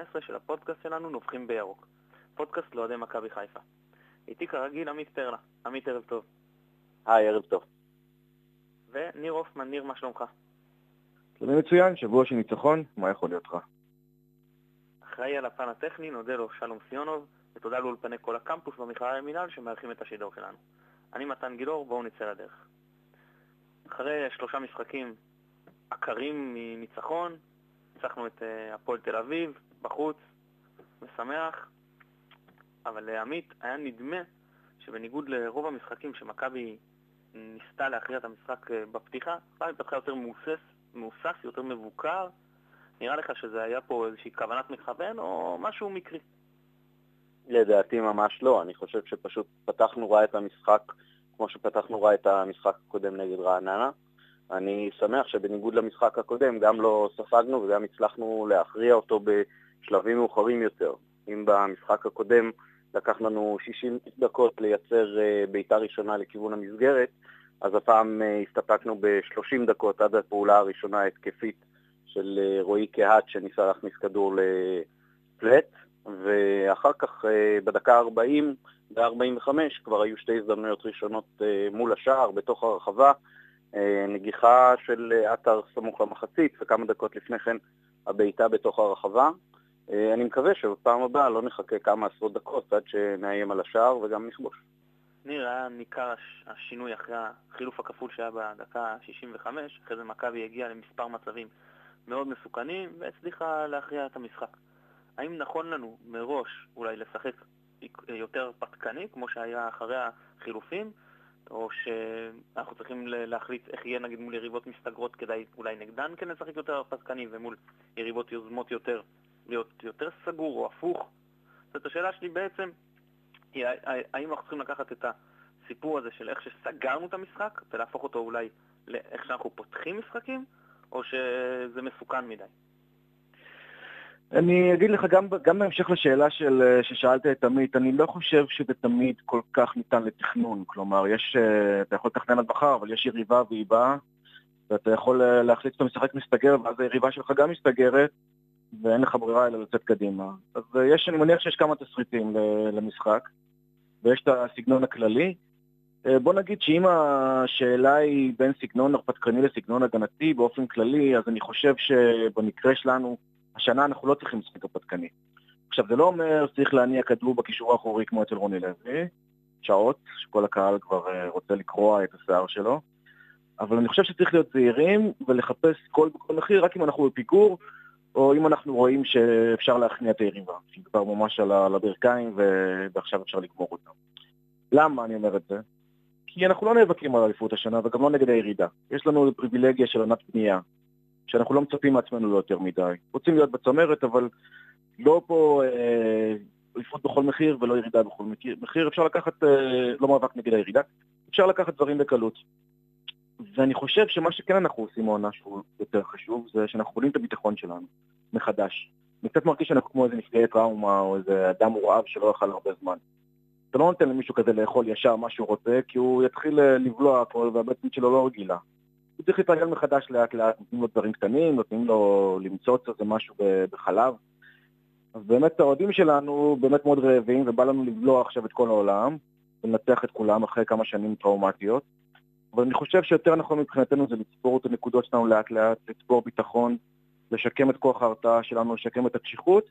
18 של הפודקאסט שלנו נובחים בירוק. פודקאסט לאוהדי מכבי חיפה. איתי כרגיל עמית פרלה. עמית, ערב טוב. היי, ערב טוב. וניר הופמן, ניר, מה שלומך? זה מצוין, שבוע של ניצחון, מה יכול להיות רע? אחראי על הפן הטכני, נודה לו שלום סיונוב, ותודה לאולפני כל הקמפוס במכלל המינהל שמארחים את השידור שלנו. אני מתן גילאור, בואו נצא לדרך. אחרי שלושה משחקים עקרים מניצחון, ניצחנו את אה, הפועל תל אביב, בחוץ, משמח, אבל לעמית היה נדמה שבניגוד לרוב המשחקים שמכבי ניסתה להכריע את המשחק אה, בפתיחה, מכבי פתחה יותר מאוסס, מאוסס, יותר מבוקר. נראה לך שזה היה פה איזושהי כוונת מכוון או משהו מקרי? לדעתי ממש לא, אני חושב שפשוט פתחנו רע את המשחק כמו שפתחנו רע את המשחק הקודם נגד רעננה. אני שמח שבניגוד למשחק הקודם גם לא ספגנו וגם הצלחנו להכריע אותו בשלבים מאוחרים יותר. אם במשחק הקודם לקח לנו 60 דקות לייצר אה, בעיטה ראשונה לכיוון המסגרת, אז הפעם אה, הסתפקנו ב-30 דקות עד הפעולה הראשונה ההתקפית של אה, רועי קהת שניסה להכניס כדור לפלט, ואחר כך בדקה 40 ב-45 כבר היו שתי הזדמנויות ראשונות מול השער, בתוך הרחבה, נגיחה של עטר סמוך למחצית, וכמה דקות לפני כן הבעיטה בתוך הרחבה. אה, אני מקווה שבפעם הבאה לא נחכה כמה עשרות דקות עד שנאיים על השער וגם נכבוש. ניר, היה ניכר השינוי אחרי החילוף הכפול שהיה בדקה 65, אחרי זה מכבי הגיעה למספר מצבים מאוד מסוכנים והצליחה להכריע את המשחק. האם נכון לנו מראש אולי לשחק יותר פתקני, כמו שהיה אחרי החילופים, או שאנחנו צריכים להחליט איך יהיה נגיד מול יריבות מסתגרות כדאי אולי נגדן כן לשחק יותר פתקני, ומול יריבות יוזמות יותר להיות יותר סגור או הפוך. זאת השאלה שלי בעצם, היא האם אנחנו צריכים לקחת את הסיפור הזה של איך שסגרנו את המשחק ולהפוך אותו אולי לאיך שאנחנו פותחים משחקים, או שזה מסוכן מדי? אני אגיד לך, גם, גם בהמשך לשאלה של, אה, ששאלת את עמית, אני לא חושב שזה תמיד כל כך ניתן לתכנון. כלומר, יש, אה, אתה יכול לתכנן עד מחר, אבל יש יריבה והיא באה, ואתה יכול אה, להחליט שאתה משחק מסתגר, ואז היריבה שלך גם מסתגרת, ואין לך ברירה אלא לצאת קדימה. אז יש, אני מניח שיש כמה תסריטים למשחק, ויש את הסגנון הכללי. בוא נגיד שאם השאלה היא בין סגנון הרפתקני לסגנון הגנתי באופן כללי, אז אני חושב שבמקרה שלנו, השנה אנחנו לא צריכים לשחק הפתקני. עכשיו, זה לא אומר שצריך להניע כדור בקישור האחורי כמו אצל רוני לוי, שעות, שכל הקהל כבר uh, רוצה לקרוע את השיער שלו, אבל אני חושב שצריך להיות זהירים ולחפש כל מחיר רק אם אנחנו בפיגור, או אם אנחנו רואים שאפשר להכניע את היריבה, שהיא כבר ממש על הברכיים ועכשיו אפשר לגמור אותה. למה אני אומר את זה? כי אנחנו לא נאבקים על אליפות השנה וגם לא נגד הירידה. יש לנו פריבילגיה של עונת פנייה. שאנחנו לא מצפים מעצמנו ליותר מדי. רוצים להיות בצמרת, אבל לא פה אה, אליפות בכל מחיר ולא ירידה בכל מחיר. אפשר לקחת, אה, לא מאבק נגד הירידה, אפשר לקחת דברים בקלות. ואני חושב שמה שכן אנחנו עושים העונה שהוא יותר חשוב, זה שאנחנו בונים את הביטחון שלנו מחדש. אני קצת מרגיש שאנחנו כמו איזה נפגעי טראומה או איזה אדם מורעב שלא אכל הרבה זמן. אתה לא נותן למישהו כזה לאכול ישר מה שהוא רוצה, כי הוא יתחיל אה, לבלוע הכל והבטן שלו לא רגילה. הוא צריך להתרגל מחדש לאט לאט, נותנים לו דברים קטנים, נותנים לו למצוץ איזה משהו בחלב. אז באמת האוהדים שלנו באמת מאוד רעבים, ובא לנו לבלוע עכשיו את כל העולם, ולנתח את כולם אחרי כמה שנים טראומטיות. אבל אני חושב שיותר נכון מבחינתנו זה לצבור את הנקודות שלנו לאט לאט, לצבור ביטחון, לשקם את כוח ההרתעה שלנו, לשקם את הקשיחות,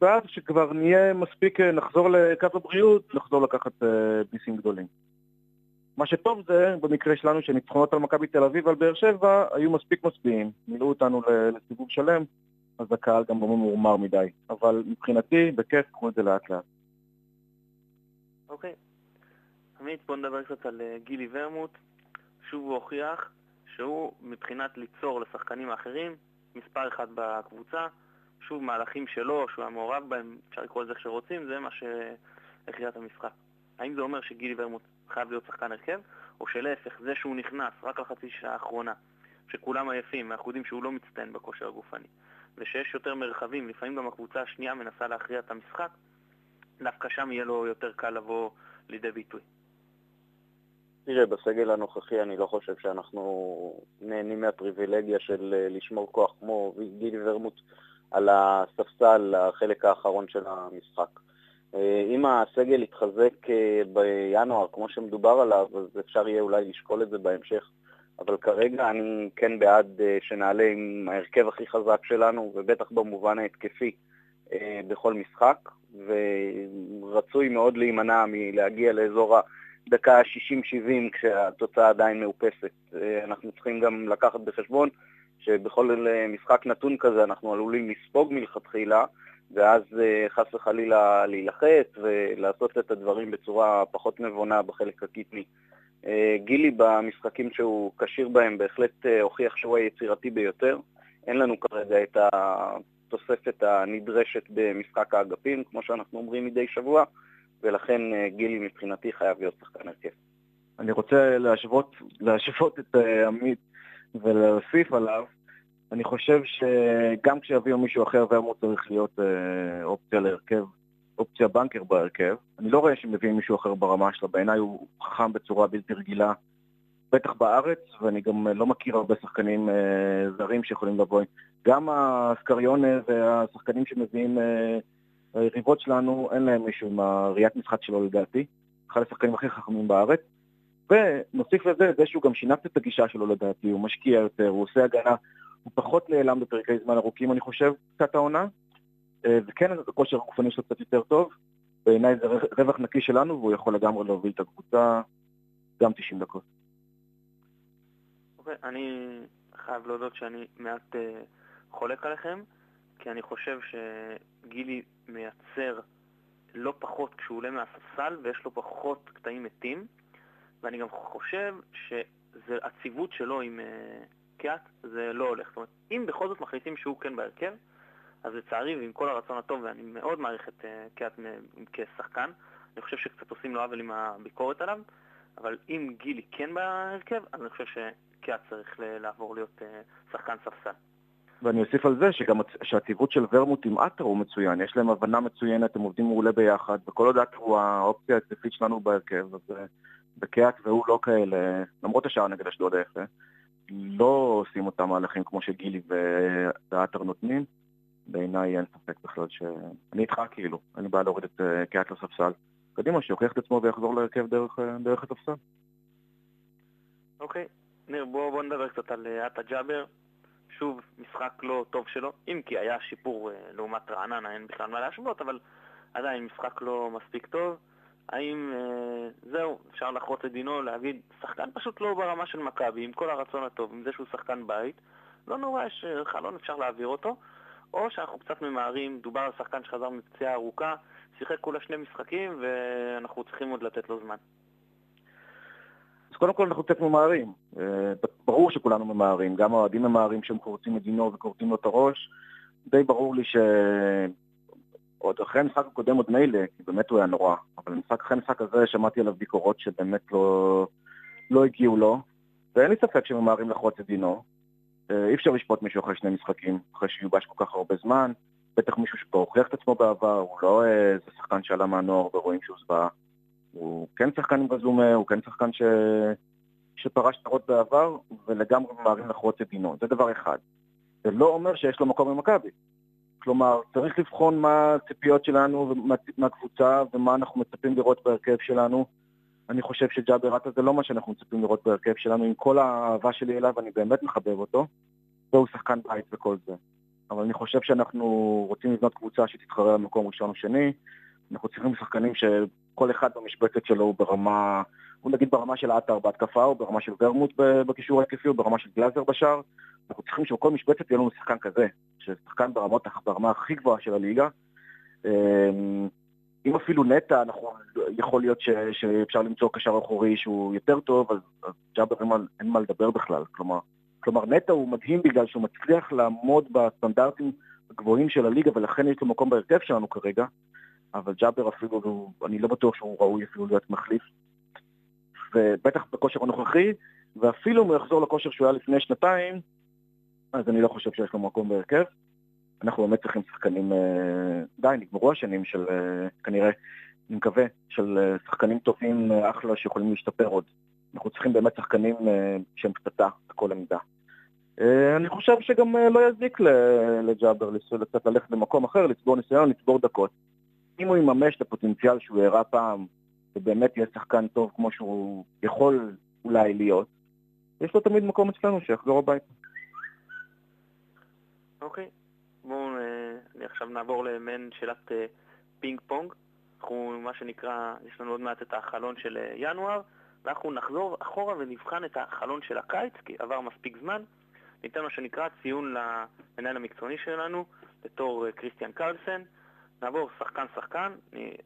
ואז שכבר נהיה מספיק, אה, נחזור לקו הבריאות, נחזור לקחת אה, ביסים גדולים. מה שטוב זה, במקרה שלנו, שניצחונות על מכבי תל אביב ועל באר שבע היו מספיק משפיעים, מילאו אותנו לסיבוב שלם, אז הקהל גם לא ממורמר מדי. אבל מבחינתי, בכיף, קחו את זה לאט לאט. אוקיי. עמית, בוא נדבר קצת על אה, גילי ורמוט. שוב הוא הוכיח שהוא, מבחינת ליצור לשחקנים האחרים, מספר אחד בקבוצה. שוב, מהלכים שלו, שהוא היה מעורב בהם, אפשר לקרוא לזה איך שרוצים, זה מה שהכריע את המשחק. האם זה אומר שגילי ורמוט חייב להיות שחקן הרכב, או שלהפך, זה שהוא נכנס רק לחצי שעה האחרונה, שכולם עייפים, ואנחנו יודעים שהוא לא מצטיין בכושר הגופני, ושיש יותר מרחבים, לפעמים גם הקבוצה השנייה מנסה להכריע את המשחק, דווקא שם יהיה לו יותר קל לבוא לידי ביטוי. תראה, בסגל הנוכחי אני לא חושב שאנחנו נהנים מהפריבילגיה של אה, לשמור כוח כמו גילי ורמוט על הספסל, החלק האחרון של המשחק. אה, אם הסגל יתחזק אה, בינואר, כמו שמדובר עליו, אז אפשר יהיה אולי לשקול את זה בהמשך. אבל כרגע אני כן בעד שנעלה עם ההרכב הכי חזק שלנו, ובטח במובן ההתקפי, בכל משחק, ורצוי מאוד להימנע מלהגיע לאזור ה... דקה 60-70 כשהתוצאה עדיין מאופסת. אה, אנחנו צריכים גם לקחת בחשבון שבכל משחק נתון כזה אנחנו עלולים לספוג מלכתחילה, ואז אה, חס וחלילה להילחץ ולעשות את הדברים בצורה פחות נבונה בחלק הקטני. אה, גילי במשחקים שהוא כשיר בהם בהחלט הוכיח שהוא היצירתי ביותר. אין לנו כרגע את התוספת הנדרשת במשחק האגפים, כמו שאנחנו אומרים מדי שבוע. ולכן אה, גילי מבחינתי חייב להיות שחקן הרכב. אני רוצה להשוות, להשוות את אה, עמית ולהוסיף עליו. אני חושב שגם כשיביאו מישהו אחר ורמוט צריך להיות אה, אופציה להרכב, אופציה בנקר בהרכב. אני לא רואה שמביאים מישהו אחר ברמה שלו, בעיניי הוא חכם בצורה בלתי רגילה, בטח בארץ, ואני גם לא מכיר הרבה שחקנים אה, זרים שיכולים לבוא. גם הסקריונה והשחקנים שמביאים אה, היריבות שלנו, אין להם מישהו עם הראיית משחק שלו לדעתי. אחד השחקנים הכי חכמים בארץ. ונוסיף לזה זה שהוא גם שינה את הגישה שלו לדעתי, הוא משקיע יותר, הוא עושה הגנה, הוא פחות נעלם בפרקי זמן ארוכים, אני חושב, קצת העונה. אה, וכן, הכושר הגופני שלו קצת יותר טוב. בעיניי זה רווח נקי שלנו, והוא יכול לגמרי להוביל את הקבוצה גם 90 דקות. אוקיי, okay, אני חייב להודות שאני מעט uh, חולק עליכם. כי אני חושב שגילי מייצר לא פחות כשהוא עולה מהספסל ויש לו פחות קטעים מתים, ואני גם חושב שהציוות שלו עם uh, קיאט זה לא הולך. זאת אומרת, אם בכל זאת מחליטים שהוא כן בהרכב, אז לצערי ועם כל הרצון הטוב, ואני מאוד מעריך את uh, קיאט כשחקן, אני חושב שקצת עושים לו עוול עם הביקורת עליו, אבל אם גילי כן בהרכב, אז אני חושב שקיאט צריך לעבור להיות uh, שחקן ספסל. ואני אוסיף על זה שגם שהציוות של ורמוט עם עטר הוא מצוין, יש להם הבנה מצוינת, הם עובדים מעולה ביחד, וכל עוד עטר הוא האופציה ההתקפית שלנו בהרכב, אז אה, בקיאט והוא לא כאלה, למרות השער נגד אשדוד היפה, לא עושים אותם מהלכים כמו שגילי ועטר נותנים, בעיניי אין ספק בכלל ש... אני איתך כאילו, אני בא להוריד את אה, קיאט לספסל. קדימה, שיוכיח את עצמו ויחזור להרכב דרך, אה, דרך הספסל. אוקיי, ניר, בוא, בוא נדבר קצת על עטה ג'אבר. שוב, משחק לא טוב שלו, אם כי היה שיפור אה, לעומת רעננה, אין בכלל מה להשוות, אבל עדיין משחק לא מספיק טוב. האם אה, זהו, אפשר לחרוץ את דינו, להגיד, שחקן פשוט לא ברמה של מכבי, עם כל הרצון הטוב, עם זה שהוא שחקן בית, לא נורא, יש אה, חלון, אפשר להעביר אותו, או שאנחנו קצת ממהרים, דובר על שחקן שחזר מפציעה ארוכה, שיחק כולה שני משחקים, ואנחנו צריכים עוד לתת לו זמן. אז קודם כל אנחנו קצת ממהרים. אה, ברור שכולנו ממהרים, גם האוהדים ממהרים שהם קורצים את דינו וכורצים לו את הראש. די ברור לי ש... עוד אחרי המשחק הקודם עוד מילא, כי באמת הוא היה נורא, אבל המשחק אחרי המשחק הזה שמעתי עליו ביקורות שבאמת לא, לא הגיעו לו, ואין לי ספק שממהרים לחרוץ את דינו. אה, אי אפשר לשפוט מישהו אחרי שני משחקים, אחרי שיובש כל כך הרבה זמן. בטח מישהו שפה הוכיח את עצמו בעבר, הוא לא איזה שחקן שעלה מהנוער ורואים שהוא זוועה. הוא כן שחקן עם רזומה, הוא כן שחקן ש... שפרש שטרות בעבר, ולגמרי ממהרים לחרוץ את דינו. זה דבר אחד. זה לא אומר שיש לו מקום במכבי. כלומר, צריך לבחון מה הציפיות שלנו מהקבוצה ומה אנחנו מצפים לראות בהרכב שלנו. אני חושב שג'אבר עטה זה לא מה שאנחנו מצפים לראות בהרכב שלנו, עם כל האהבה שלי אליו, אני באמת מחבב אותו, והוא שחקן בית וכל זה. אבל אני חושב שאנחנו רוצים לבנות קבוצה שתתחרה על מקום ראשון או שני. אנחנו צריכים שחקנים ש... כל אחד במשבצת שלו הוא ברמה, הוא נגיד ברמה של עטר בהתקפה, או ברמה של ורמוט בקישור ההתקפי, או ברמה של גלאזר בשער. אנחנו צריכים שבכל משבצת יהיה לנו שחקן כזה, ששחקן ברמות, ברמה הכי גבוהה של הליגה. אמ, אם אפילו נטע, אנחנו, יכול להיות ש, שאפשר למצוא קשר אחורי שהוא יותר טוב, אז, אז ג'אבר אין, אין מה לדבר בכלל. כלומר, כלומר, נטע הוא מדהים בגלל שהוא מצליח לעמוד בסטנדרטים הגבוהים של הליגה, ולכן יש לו מקום בהרכב שלנו כרגע. אבל ג'אבר אפילו, אני לא בטוח שהוא ראוי אפילו להיות מחליף. ובטח בכושר הנוכחי, ואפילו אם הוא יחזור לכושר שהוא היה לפני שנתיים, אז אני לא חושב שיש לו מקום בהרכב. אנחנו באמת צריכים שחקנים, אה, די, נגמרו השנים של, אה, כנראה, אני מקווה, של אה, שחקנים טובים אחלה שיכולים להשתפר עוד. אנחנו צריכים באמת שחקנים שהם פצצה בכל עמדה. אני חושב שגם לא יזיק לג'אבר לצאת ללכת למקום אחר, לצבור ניסיון, לצבור דקות. אם הוא יממש את הפוטנציאל שהוא הראה פעם, ובאמת יהיה שחקן טוב כמו שהוא יכול אולי להיות, יש לו תמיד מקום אצלנו שיחזור הביתה. אוקיי, בואו uh, עכשיו נעבור למעין שאלת uh, פינג פונג. אנחנו, מה שנקרא, יש לנו עוד מעט את החלון של uh, ינואר, ואנחנו נחזור אחורה ונבחן את החלון של הקיץ, כי עבר מספיק זמן. ניתן מה שנקרא ציון למנהל המקצועני שלנו, בתור קריסטיאן קרלסן. נעבור שחקן-שחקן, אני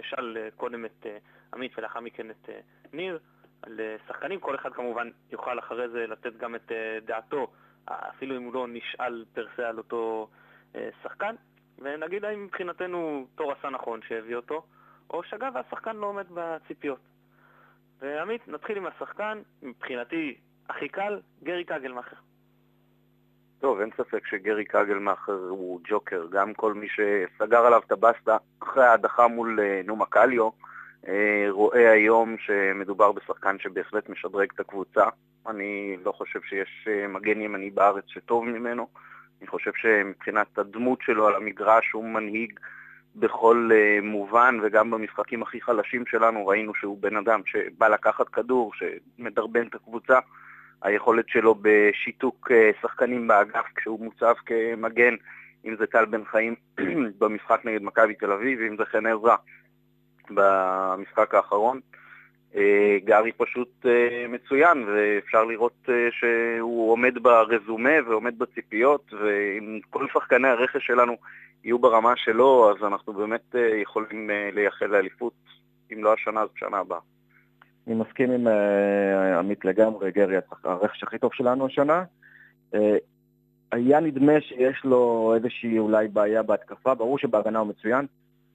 אשאל uh, קודם את uh, עמית ולאחר מכן את ניר. על שחקנים, כל אחד כמובן יוכל אחרי זה לתת גם את דעתו אפילו אם הוא לא נשאל פרסה על אותו אה, שחקן, ונגיד האם מבחינתנו תור עשה נכון שהביא אותו, או שגה והשחקן לא עומד בציפיות. ועמית, נתחיל עם השחקן, מבחינתי הכי קל, גרי קגלמאכר. טוב, אין ספק שגרי קגלמאכר הוא ג'וקר. גם כל מי שסגר עליו את הבסטה אחרי ההדחה מול אה, נומה קליו, אה, רואה היום שמדובר בשחקן שבהחלט משדרג את הקבוצה. אני לא חושב שיש אה, מגן ימני בארץ שטוב ממנו. אני חושב שמבחינת הדמות שלו על המגרש הוא מנהיג בכל מובן, וגם במשחקים הכי חלשים שלנו ראינו שהוא בן אדם שבא לקחת כדור, שמדרבן את הקבוצה. היכולת שלו בשיתוק uh, שחקנים באגף כשהוא מוצב כמגן, אם זה טל בן חיים במשחק נגד מכבי תל אביב, אם זה חן עזרא במשחק האחרון. אה, גארי פשוט אה, מצוין, ואפשר לראות אה, שהוא עומד ברזומה ועומד בציפיות, ואם כל שחקני הרכש שלנו יהיו ברמה שלו, אז אנחנו באמת יכולים לייחל לאליפות, אם לא השנה, אז בשנה הבאה. אני מסכים עם עמית לגמרי, גרי הרכש הכי טוב שלנו השנה. היה נדמה שיש לו איזושהי אולי בעיה בהתקפה, ברור שבהגנה הוא מצוין.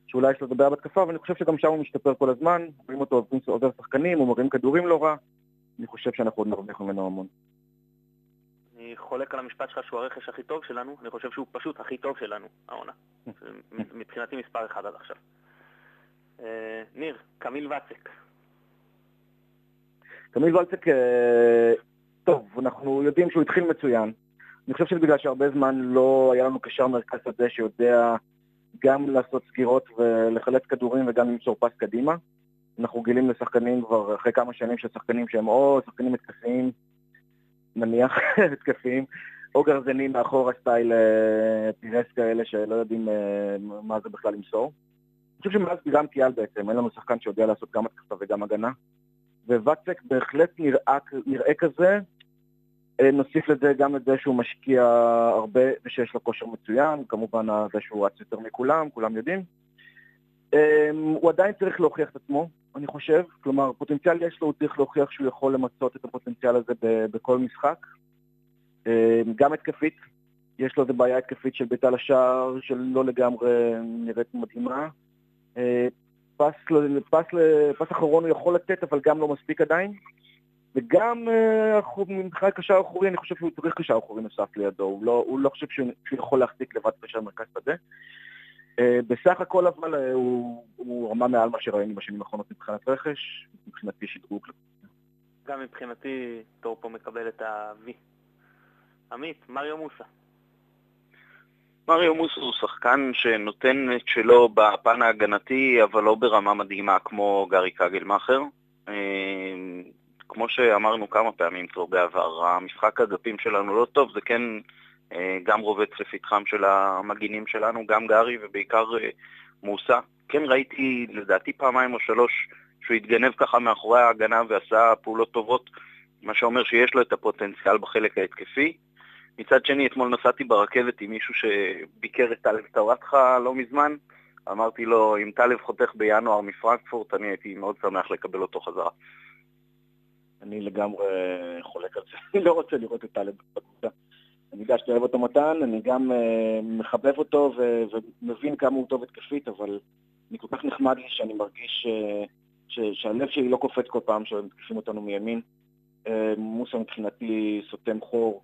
שאולי יש לו בעיה בהתקפה, אבל אני חושב שגם שם הוא משתפר כל הזמן, רואים אותו עובר שחקנים, הוא מרים כדורים לא רע, אני חושב שאנחנו עוד נרוויח ממנו המון. אני חולק על המשפט שלך שהוא הרכש הכי טוב שלנו, אני חושב שהוא פשוט הכי טוב שלנו, העונה. מבחינתי מספר אחד עד עכשיו. אה, ניר, קמיל ואצק. קמיל ואצק, אה, טוב, אנחנו יודעים שהוא התחיל מצוין. אני חושב שזה בגלל שהרבה זמן לא היה לנו קשר מרכז שדה שיודע גם לעשות סגירות ולחלץ כדורים וגם למסור פס קדימה. אנחנו גילים לשחקנים כבר אחרי כמה שנים של שחקנים שהם או שחקנים התקפיים, נניח התקפיים, או גרזנים מאחורה סטייל אה, פירס כאלה שלא יודעים אה, מה זה בכלל למסור. אני חושב שמאז גם קיאל בעצם, אין לנו שחקן שיודע לעשות גם התקפה וגם הגנה. וואטסק בהחלט נראה, נראה כזה, אה, נוסיף לזה גם את זה שהוא משקיע הרבה ושיש לו כושר מצוין, כמובן זה שהוא רץ יותר מכולם, כולם יודעים. אה, הוא עדיין צריך להוכיח את עצמו, אני חושב. כלומר, פוטנציאל יש לו, הוא צריך להוכיח שהוא יכול למצות את הפוטנציאל הזה בכל משחק. אה, גם התקפית, יש לו איזה בעיה התקפית של ביתה לשער, שלא לגמרי נראית מדהימה. פס, פס, פס אחרון הוא יכול לתת, אבל גם לא מספיק עדיין. וגם אה, מבחינת קשר אחורי, אני חושב שהוא צריך קשר אחורי נוסף לידו, הוא לא, הוא לא חושב שהוא, שהוא יכול להחזיק לבד קשר מרכז שדה. Uh, בסך הכל אבל uh, הוא, הוא רמה מעל מה שראינו בשנים האחרונות מבחינת רכש, מבחינתי שדרוג. גם מבחינתי טור פה מקבל את ה-V. עמית, מריו מוסה. מריו מוסה הוא שחקן שנותן את שלו בפן ההגנתי, אבל לא ברמה מדהימה כמו גארי קגלמאכר. כמו שאמרנו כמה פעמים כבר בעבר, המשחק אגפים שלנו לא טוב, זה כן אה, גם רובץ לפתחם של המגינים שלנו, גם גארי ובעיקר אה, מוסה. כן ראיתי לדעתי פעמיים או שלוש שהוא התגנב ככה מאחורי ההגנה ועשה פעולות טובות, מה שאומר שיש לו את הפוטנציאל בחלק ההתקפי. מצד שני, אתמול נסעתי ברכבת עם מישהו שביקר את טלב טוואטחה לא מזמן. אמרתי לו, אם טלב חותך בינואר מפרנקפורט, אני הייתי מאוד שמח לקבל אותו חזרה. אני לגמרי חולק על זה. אני לא רוצה לראות את טלב בקבוצה. אני יודע שאתה אוהב אותו מתן, אני גם uh, מחבב אותו ו- ומבין כמה הוא טוב התקפית, אבל אני כל כך נחמד לי שאני מרגיש uh, ש- שהלב שלי לא קופץ כל פעם שמתקפים אותנו מימין. Uh, מוסה מבחינתי סותם חור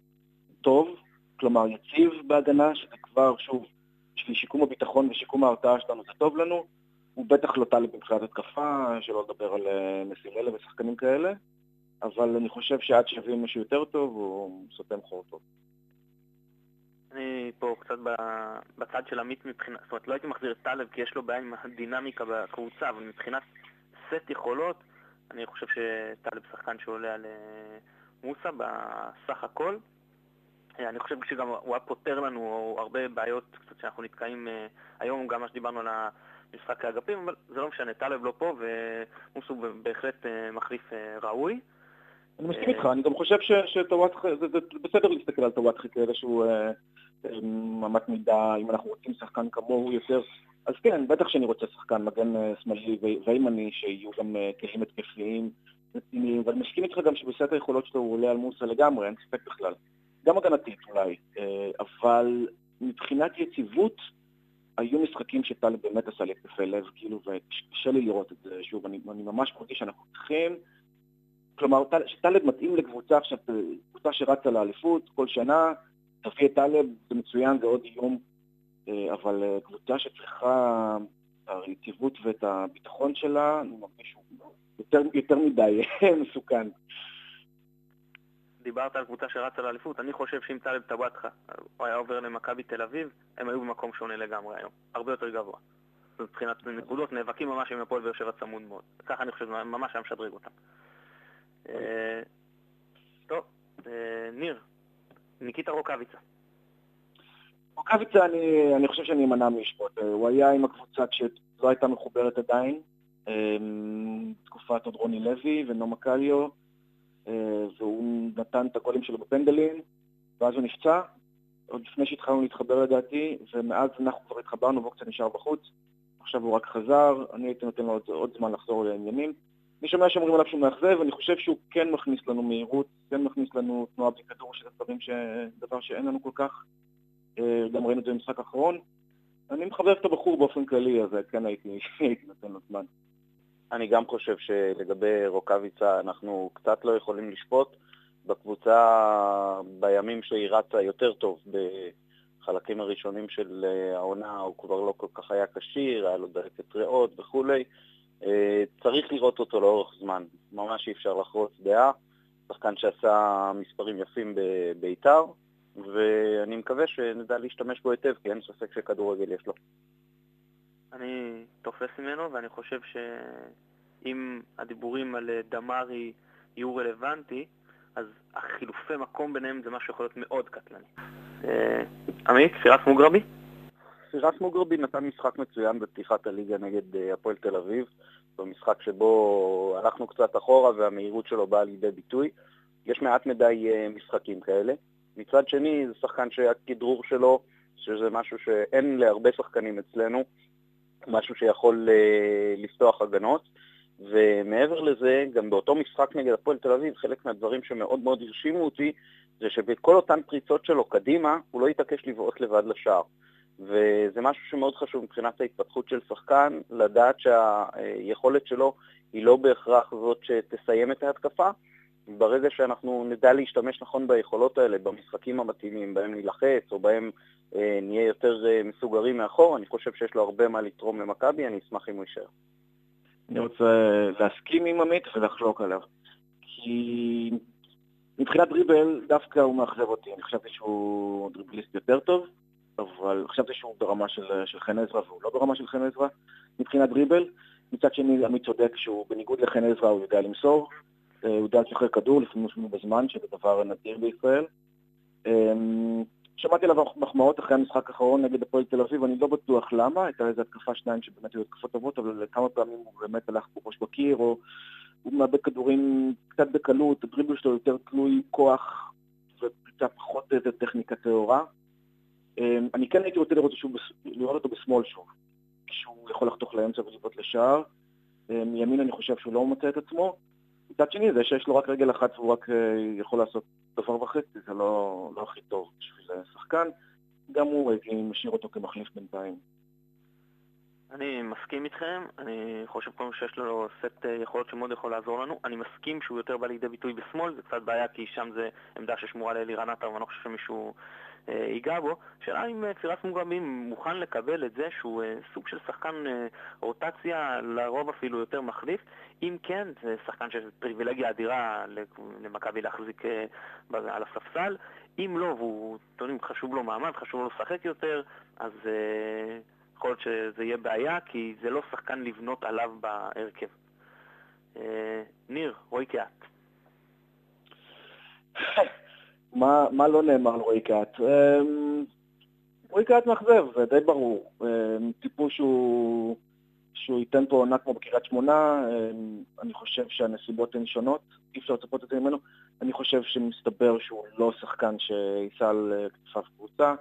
טוב, כלומר יציב בהגנה, שזה כבר, שוב, בשביל שיקום הביטחון ושיקום ההרתעה שלנו זה טוב לנו. הוא בטח לא טלב מבחינת התקפה, שלא לדבר על uh, מסירלה ושחקנים כאלה. אבל אני חושב שעד שיביא משהו יותר טוב, הוא סותם חור טוב. אני פה קצת בצד של עמית מבחינת, זאת אומרת, לא הייתי מחזיר את טלב כי יש לו בעיה עם הדינמיקה בקבוצה, אבל מבחינת סט יכולות, אני חושב שטלב שחקן שעולה על אה, מוסא בסך הכל. אה, אני חושב שגם הוא היה פותר לנו הרבה בעיות קצת שאנחנו נתקעים אה, היום, גם מה שדיברנו על המשחק האגפים, אבל זה לא משנה, טלב לא פה ומוסו בהחלט מחליף ראוי. אני מסכים איתך, אני גם חושב שטוואטחה, זה בסדר להסתכל על טוואטחה כאיזשהו אמת מידה, אם אנחנו רוצים שחקן כמוהו יותר, אז כן, בטח שאני רוצה שחקן מגן שמאלי וימני, שיהיו גם כלים התקפיים רציניים, ואני מסכים איתך גם שבסט היכולות שלו הוא עולה על מוסה לגמרי, אין ספק בכלל. גם הגנתית אולי, אה, אבל מבחינת יציבות, היו משחקים שטלב באמת עשה לי התקפי לב, כאילו, וקשה לי לראות את זה שוב, אני, אני ממש מרגיש שאנחנו צריכים, כלומר, שטלב מתאים לקבוצה עכשיו, קבוצה שרצה לאליפות כל שנה, תביא את טלב, זה מצוין, זה עוד איום, אה, אבל אה, קבוצה שצריכה את היציבות ואת הביטחון שלה, אני מרגיש שהוא יותר, יותר מדי מסוכן. דיברת על קבוצה שרצה לאליפות, אני חושב שאם טלב טבעתך הוא היה עובר למכבי תל אביב, הם היו במקום שונה לגמרי היום, הרבה יותר גבוה. מבחינת נקודות, נאבקים ממש עם הפועל באר שבע צמוד מאוד. ככה אני חושב, ממש היה משדרג אותם. אה, טוב, אה, ניר, ניקיטה רוקאביצה. רוקאביצה, אני, אני חושב שאני אמנע משפוט. אה, הוא היה עם הקבוצה כשלא הייתה מחוברת עדיין, תקופת עוד רוני לוי ונומה קליו. אה, והוא נתן את הגולים שלו בפנדלים, ואז הוא נפצע, עוד לפני שהתחלנו להתחבר לדעתי, ומאז אנחנו כבר התחברנו והוא קצת נשאר בחוץ. עכשיו הוא רק חזר, אני הייתי נותן לו עוד, עוד זמן לחזור לעניינים. אני שומע שאומרים עליו שהוא מאכזב, אני חושב שהוא כן מכניס לנו מהירות, כן מכניס לנו תנועה בלי כדור, שזה דברים ש... דבר שאין לנו כל כך. אה, גם ראינו את זה במשחק האחרון. אני מחבב את הבחור באופן כללי, אז כן הייתי, הייתי נותן לו זמן. אני גם חושב שלגבי רוקאביצה אנחנו קצת לא יכולים לשפוט. בקבוצה בימים שהיא רצה יותר טוב בחלקים הראשונים של אה, העונה, הוא כבר לא כל כך היה כשיר, היה לו דלקת ריאות וכולי. אה, צריך לראות אותו לאורך זמן, ממש אי אפשר לחרוץ דעה. שחקן שעשה מספרים יפים בביתר, ואני מקווה שנדע להשתמש בו היטב, כי אין ספק שכדורגל יש לו. אני תופס ממנו, ואני חושב שאם הדיבורים על דמארי יהיו רלוונטי, אז החילופי מקום ביניהם זה משהו שיכול להיות מאוד קטלני. אה, עמית, פירס מוגרבי? פירס מוגרבי נתן משחק מצוין בפתיחת הליגה נגד אה, הפועל תל אביב, במשחק שבו הלכנו קצת אחורה והמהירות שלו באה לידי ביטוי. יש מעט מדי אה, משחקים כאלה. מצד שני, זה שחקן שהכדרור שלו, שזה משהו שאין להרבה שחקנים אצלנו, משהו שיכול uh, לפתוח הגנות. ומעבר לזה, גם באותו משחק נגד הפועל תל אביב, חלק מהדברים שמאוד מאוד הרשימו אותי, זה שבכל אותן פריצות שלו קדימה, הוא לא התעקש לבעוט לבד לשער. וזה משהו שמאוד חשוב מבחינת ההתפתחות של שחקן, לדעת שהיכולת שלו היא לא בהכרח זאת שתסיים את ההתקפה. ברגע שאנחנו נדע להשתמש נכון ביכולות האלה, במשחקים המתאימים, בהם נילחץ או בהם אה, נהיה יותר אה, מסוגרים מאחור, אני חושב שיש לו הרבה מה לתרום למכבי, אני אשמח אם הוא יישאר. אני רוצה להסכים עם עמית ולחלוק עליו. כי מבחינת דריבל, דווקא הוא מאכזב אותי. אני חשבתי שהוא דריבליסט יותר טוב, אבל חשבתי שהוא ברמה של, של חן עזרא, והוא לא ברמה של חן עזרא מבחינת דריבל. מצד שני, עמית צודק שהוא בניגוד לחן עזרא, הוא יודע למסור, הוא יודע לשחרר כדור, הוא בזמן, שזה דבר נדיר בישראל. אמ, שמעתי עליו מחמאות אחרי המשחק האחרון נגד הפועל תל אביב, אני לא בטוח למה, הייתה איזו התקפה שניים שבאמת היו התקפות טובות, אבל כמה פעמים הוא באמת הלך בראש בקיר, או הוא מאבד כדורים קצת בקלות, הדריבל שלו יותר תלוי כוח וקצת פחות איזה טכניקה טהורה. אמ, אני כן הייתי רוצה לראות, שוב, לראות אותו בשמאל שוב, כשהוא יכול לחתוך לאמצע ולבעוט לשער. מימין אמ, אני חושב שהוא לא מוצא את עצמו. מצד שני, זה שיש לו רק רגל אחת והוא רק אה, יכול לעשות דבר וחצי, זה לא, לא הכי טוב בשביל שחקן. גם הוא, הייתי משאיר אותו כמחליף בינתיים. אני מסכים איתכם, אני חושב קודם שיש לו סט יכולות שמאוד יכול לעזור לנו. אני מסכים שהוא יותר בא לידי ביטוי בשמאל, זה קצת בעיה כי שם זה עמדה ששמורה לאלירן עטר ואני לא חושב שמישהו אה, ייגע בו. שאלה אם פירס מוגרבים מוכן לקבל את זה שהוא אה, סוג של שחקן אה, רוטציה, לרוב אפילו יותר מחליף. אם כן, זה שחקן של פריבילגיה אדירה למכבי להחזיק על הספסל. אם לא, והוא, אתם יודעים, חשוב לו מעמד, חשוב לו לשחק יותר, אז יכול להיות שזה יהיה בעיה, כי זה לא שחקן לבנות עליו בהרכב. ניר, רועי קיאט. מה, מה לא נאמר על רועי קאט? אמ, רועי קאט מאכזב, זה די ברור. אמ, טיפוס שהוא, שהוא ייתן פה עונה כמו בקריית שמונה, אמ, אני חושב שהנסיבות הן שונות, אי אפשר לצפות את זה ממנו. אני חושב שמסתבר שהוא לא שחקן שייסע על אה, כתפיו קבוצה,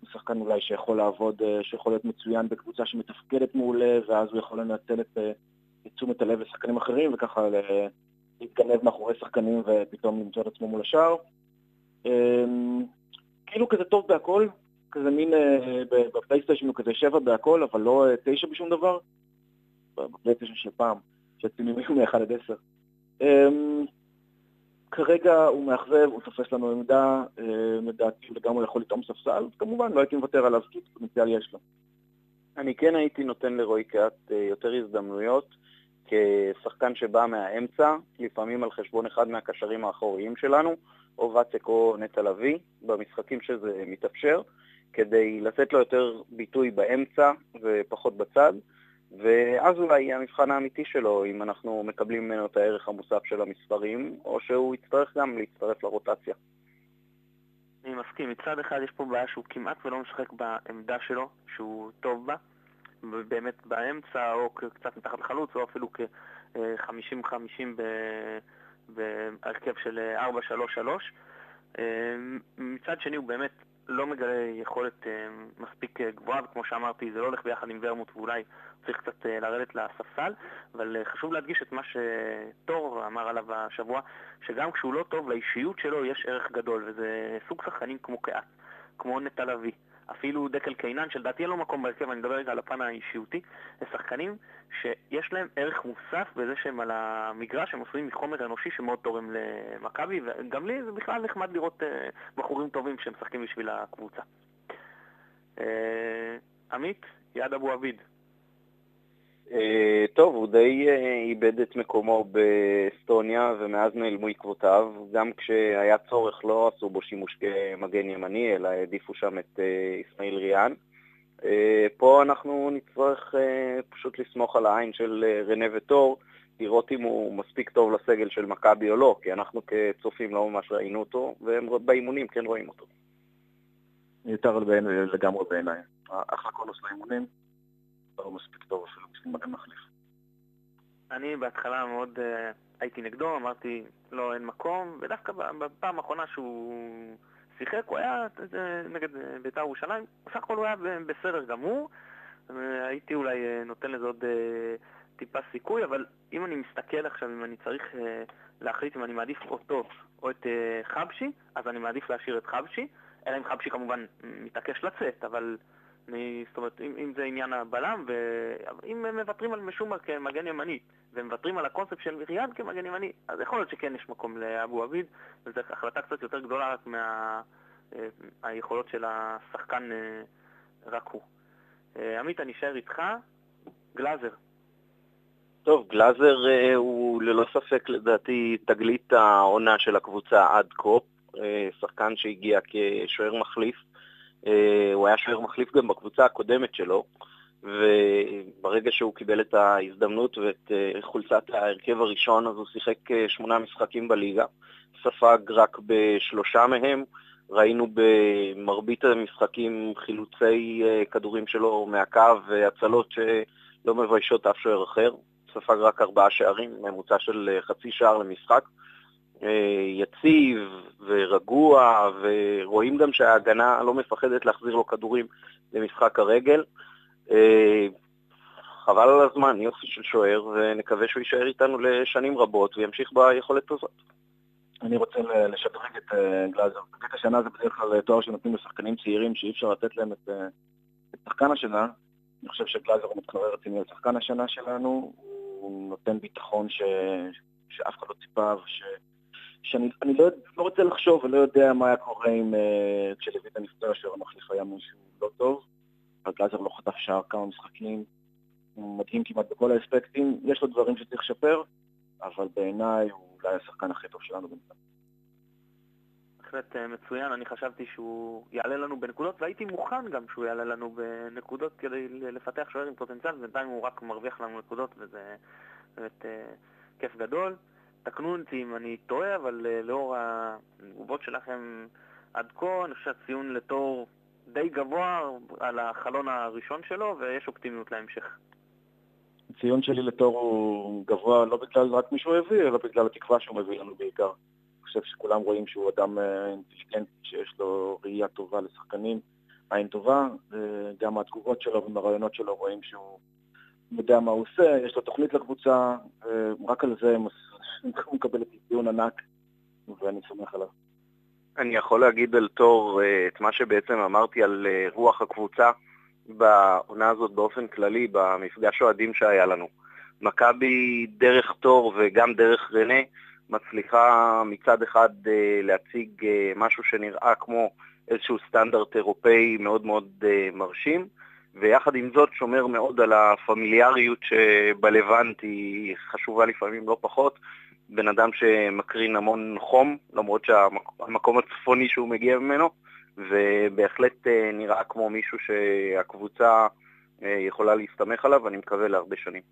הוא שחקן אולי שיכול לעבוד, אה, שיכול להיות מצוין בקבוצה שמתפקדת מעולה, ואז הוא יכול לנצל את, אה, את תשומת הלב לשחקנים אחרים, וככה להתגנב מאחורי שחקנים ופתאום למצוא את עצמו מול השאר. אמ, כאילו כזה טוב בהכל, כזה מין אה, בפלייסטיישן הוא כזה שבע בהכל, אבל לא אה, תשע בשום דבר. בפלייסטיישן של פעם, שהציונים היו מ-1 עד 10. אמ, כרגע הוא מאכזב, הוא תופס לנו עמדה, אה, לדעתי הוא לגמרי יכול לטעום ספסל, כמובן לא הייתי מוותר עליו כי פוטנציאל יש לו. אני כן הייתי נותן לרועי קהת יותר הזדמנויות כשחקן שבא מהאמצע, לפעמים על חשבון אחד מהקשרים האחוריים שלנו, או ואצק או נטע לביא, במשחקים שזה מתאפשר, כדי לתת לו יותר ביטוי באמצע ופחות בצד, ואז אולי יהיה המבחן האמיתי שלו, אם אנחנו מקבלים ממנו את הערך המוסף של המספרים, או שהוא יצטרך גם להצטרף לרוטציה. אני מסכים. מצד אחד יש פה בעיה שהוא כמעט ולא משחק בעמדה שלו, שהוא טוב בה, באמת באמצע, או קצת מתחת לחלוץ, או אפילו כ-50-50 בהרכב של 4-3-3. אה, מצד שני הוא באמת לא מגלה יכולת אה, מספיק אה, גבוהה, וכמו שאמרתי, זה לא הולך ביחד עם ורמוט ואולי צריך קצת לרדת לספסל, אבל חשוב להדגיש את מה שטור אמר עליו השבוע, שגם כשהוא לא טוב, לאישיות שלו יש ערך גדול, וזה סוג שחקנים כמו קהת, כמו נטע לביא. אפילו דקל קיינן, שלדעתי אין לו מקום בהרכב, אני מדבר רגע על הפן האישיותי, זה שחקנים שיש להם ערך מוסף בזה שהם על המגרש, הם עשויים מחומר אנושי שמאוד תורם למכבי, וגם לי זה בכלל נחמד לראות uh, בחורים טובים שמשחקים בשביל הקבוצה. Uh, עמית, יד אבו עביד. אה, טוב, הוא די אה, איבד את מקומו באסטוניה ומאז נעלמו עקבותיו. גם כשהיה צורך לא עשו בו שימוש כמגן ימני, אלא העדיפו שם את אסמאעיל אה, ריאן. פה אנחנו נצטרך פשוט לסמוך על העין של רנה וטור, לראות אם הוא מספיק טוב לסגל של מכבי או לא, כי אנחנו כצופים לא ממש ראינו אותו, ובאימונים כן רואים אותו. יותר לגמרי בעיניי. אחלה קונוס לאימונים. לא מספיק טוב אפילו בשביל מגן מחליף. אני בהתחלה מאוד uh, הייתי נגדו, אמרתי לא, אין מקום, ודווקא בפעם האחרונה שהוא שיחק, הוא היה נגד אה, בית"ר ירושלים, בסך הכל הוא היה בסדר גמור, הייתי אולי נותן לזה עוד טיפה סיכוי, אבל אם אני מסתכל עכשיו, אם אני צריך להחליט אם אני מעדיף אותו או את חבשי, אז אני מעדיף להשאיר את חבשי, אלא אם חבשי כמובן מתעקש לצאת, אבל... אני, זאת אומרת, אם, אם זה עניין הבלם, ואם הם מוותרים על משומר כמגן ימני, ומוותרים על הקונספט של ריאד כמגן ימני, אז יכול להיות שכן יש מקום לאבו עביד, וזו החלטה קצת יותר גדולה רק מהיכולות מה, של השחקן אה, רק הוא. אה, עמית, אני אשאר איתך. גלאזר. טוב, גלאזר אה, הוא ללא ספק לדעתי תגלית העונה של הקבוצה עד כה. שחקן שהגיע כשוער מחליף. אה, הוא היה שוער מחליף גם בקבוצה הקודמת שלו, וברגע שהוא קיבל את ההזדמנות ואת אה, חולצת ההרכב הראשון, אז הוא שיחק אה, שמונה משחקים בליגה, ספג רק בשלושה מהם. ראינו במרבית המשחקים חילוצי כדורים שלו מהקו והצלות שלא מביישות אף שוער אחר. ספג רק ארבעה שערים, ממוצע של חצי שער למשחק. אה, יציב ורגוע, ורואים גם שההגנה לא מפחדת להחזיר לו כדורים למשחק הרגל. אה, חבל על הזמן, יופי של שוער, ונקווה שהוא יישאר איתנו לשנים רבות וימשיך ביכולת הזאת. אני רוצה לשדרג את אה, גלאזר. בקטע השנה זה בדרך כלל תואר שנותנים לשחקנים צעירים שאי אפשר לתת להם את, את שחקן השנה. אני חושב שגלאזר הוא מתחרר רציני על שחקן השנה שלנו, הוא נותן ביטחון ש... שאף אחד לא ציפה, וש... שאני לא, לא רוצה לחשוב ולא יודע מה היה קורה אם uh, כשלויטה נפצע שהמחליף היה מישהו לא טוב, אבל גלאזר לא חטף שער כמה משחקים, הוא מדהים כמעט בכל האספקטים, יש לו דברים שצריך לשפר, אבל בעיניי הוא אולי השחקן הכי טוב שלנו בינתיים. בהחלט אה, מצוין, אני חשבתי שהוא יעלה לנו בנקודות, והייתי מוכן גם שהוא יעלה לנו בנקודות כדי לפתח שוער עם פוטנציאל, ובינתיים הוא רק מרוויח לנו נקודות, וזה באמת אה, כיף גדול. תקנו אותי אם אני טועה, אבל אה, לאור התגובות שלכם עד כה, אני חושב שהציון לתור די גבוה על החלון הראשון שלו, ויש אופטימיות להמשך. הציון שלי לתור הוא גבוה לא בגלל רק מי שהוא הביא, אלא בגלל התקווה שהוא מביא לנו בעיקר. חושב שכולם רואים שהוא אדם אה, אינטליגנטי, שיש לו ראייה טובה לשחקנים, עין טובה, וגם מהתגובות שלו ומהרעיונות שלו רואים שהוא יודע מה הוא עושה, יש לו תוכנית לקבוצה, רק על זה הוא מקבל את ציון ענק, ואני סומך עליו. אני יכול להגיד על תור אה, את מה שבעצם אמרתי על אה, רוח הקבוצה בעונה הזאת באופן כללי, במפגש אוהדים שהיה לנו. מכבי דרך תור וגם דרך רנה מצליחה מצד אחד אה, להציג משהו שנראה כמו איזשהו סטנדרט אירופאי מאוד מאוד מרשים, ויחד עם זאת שומר מאוד על הפמיליאריות שבלבנט היא חשובה לפעמים לא פחות. בן אדם שמקרין המון חום, למרות שהמקום הצפוני שהוא מגיע ממנו, ובהחלט נראה כמו מישהו שהקבוצה יכולה להסתמך עליו, ואני מקווה להרבה שנים.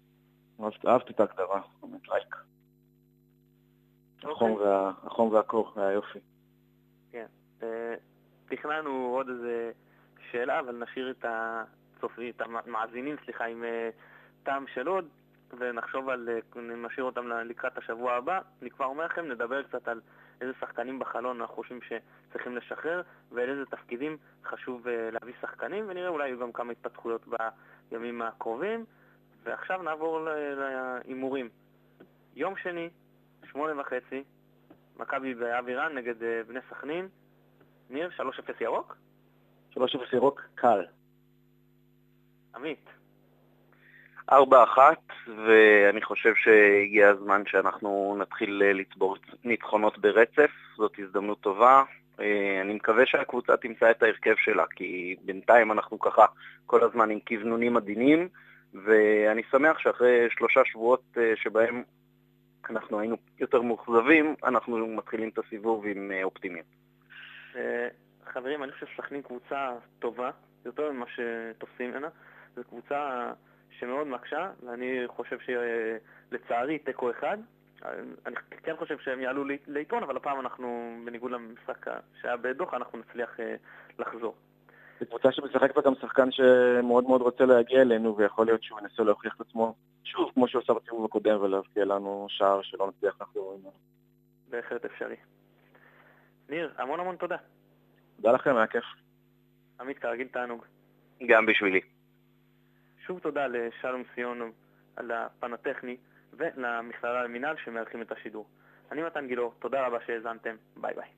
אהבתי את ההגדרה, באמת לייק. החום, אוקיי. והקור, והיופי. כן. אה, תכננו עוד איזה שאלה, אבל נשאיר את הצופים, את המאזינים, סליחה, עם אה, טעם של עוד, ונחשוב על, אה, נשאיר אותם לקראת השבוע הבא. אני כבר אומר לכם, נדבר קצת על איזה שחקנים בחלון אנחנו חושבים שצריכים לשחרר, ועל איזה תפקידים חשוב להביא שחקנים, ונראה אולי גם כמה התפתחויות בימים הקרובים. ועכשיו נעבור להימורים. יום שני, שמונה וחצי, מכבי באבירן נגד אה, בני סכנין. ניר, 3-0 ירוק? 3-0 ירוק קל. עמית. 4-1, ואני חושב שהגיע הזמן שאנחנו נתחיל אה, לצבור ניצחונות ברצף, זאת הזדמנות טובה. אה, אני מקווה שהקבוצה תמצא את ההרכב שלה, כי בינתיים אנחנו ככה כל הזמן עם כוונונים עדינים, ואני שמח שאחרי שלושה שבועות שבהם אנחנו היינו יותר מאוכזבים, אנחנו מתחילים את הסיבוב עם אה, אופטימיות. אה, חברים, אני חושב שסכנין קבוצה טובה, יותר ממה שתופסים ממנה. זו קבוצה שמאוד מקשה, ואני חושב שלצערי תיקו אחד. אני כן חושב שהם יעלו ליתרון, אבל הפעם אנחנו, בניגוד למשחק שהיה בדוחה, אנחנו נצליח אה, לחזור. זו קבוצה שמשחק בה גם שחקן שמאוד מאוד רוצה להגיע אלינו, ויכול להיות שהוא ינסה להוכיח את עצמו שוב, כמו שהוא עשה בסיבוב הקודם, ולהבקיע לנו שער שלא נצליח לחזור ממנו. בהחלט אפשרי. ניר, המון המון תודה. תודה לכם, היה כיף. עמית, כרגיל תענוג. גם בשבילי. שוב תודה לשלום סיונוב על הפן הטכני, ולמכללה למינהל שמארחים את השידור. אני מתן גילאור, תודה רבה שהאזנתם, ביי ביי.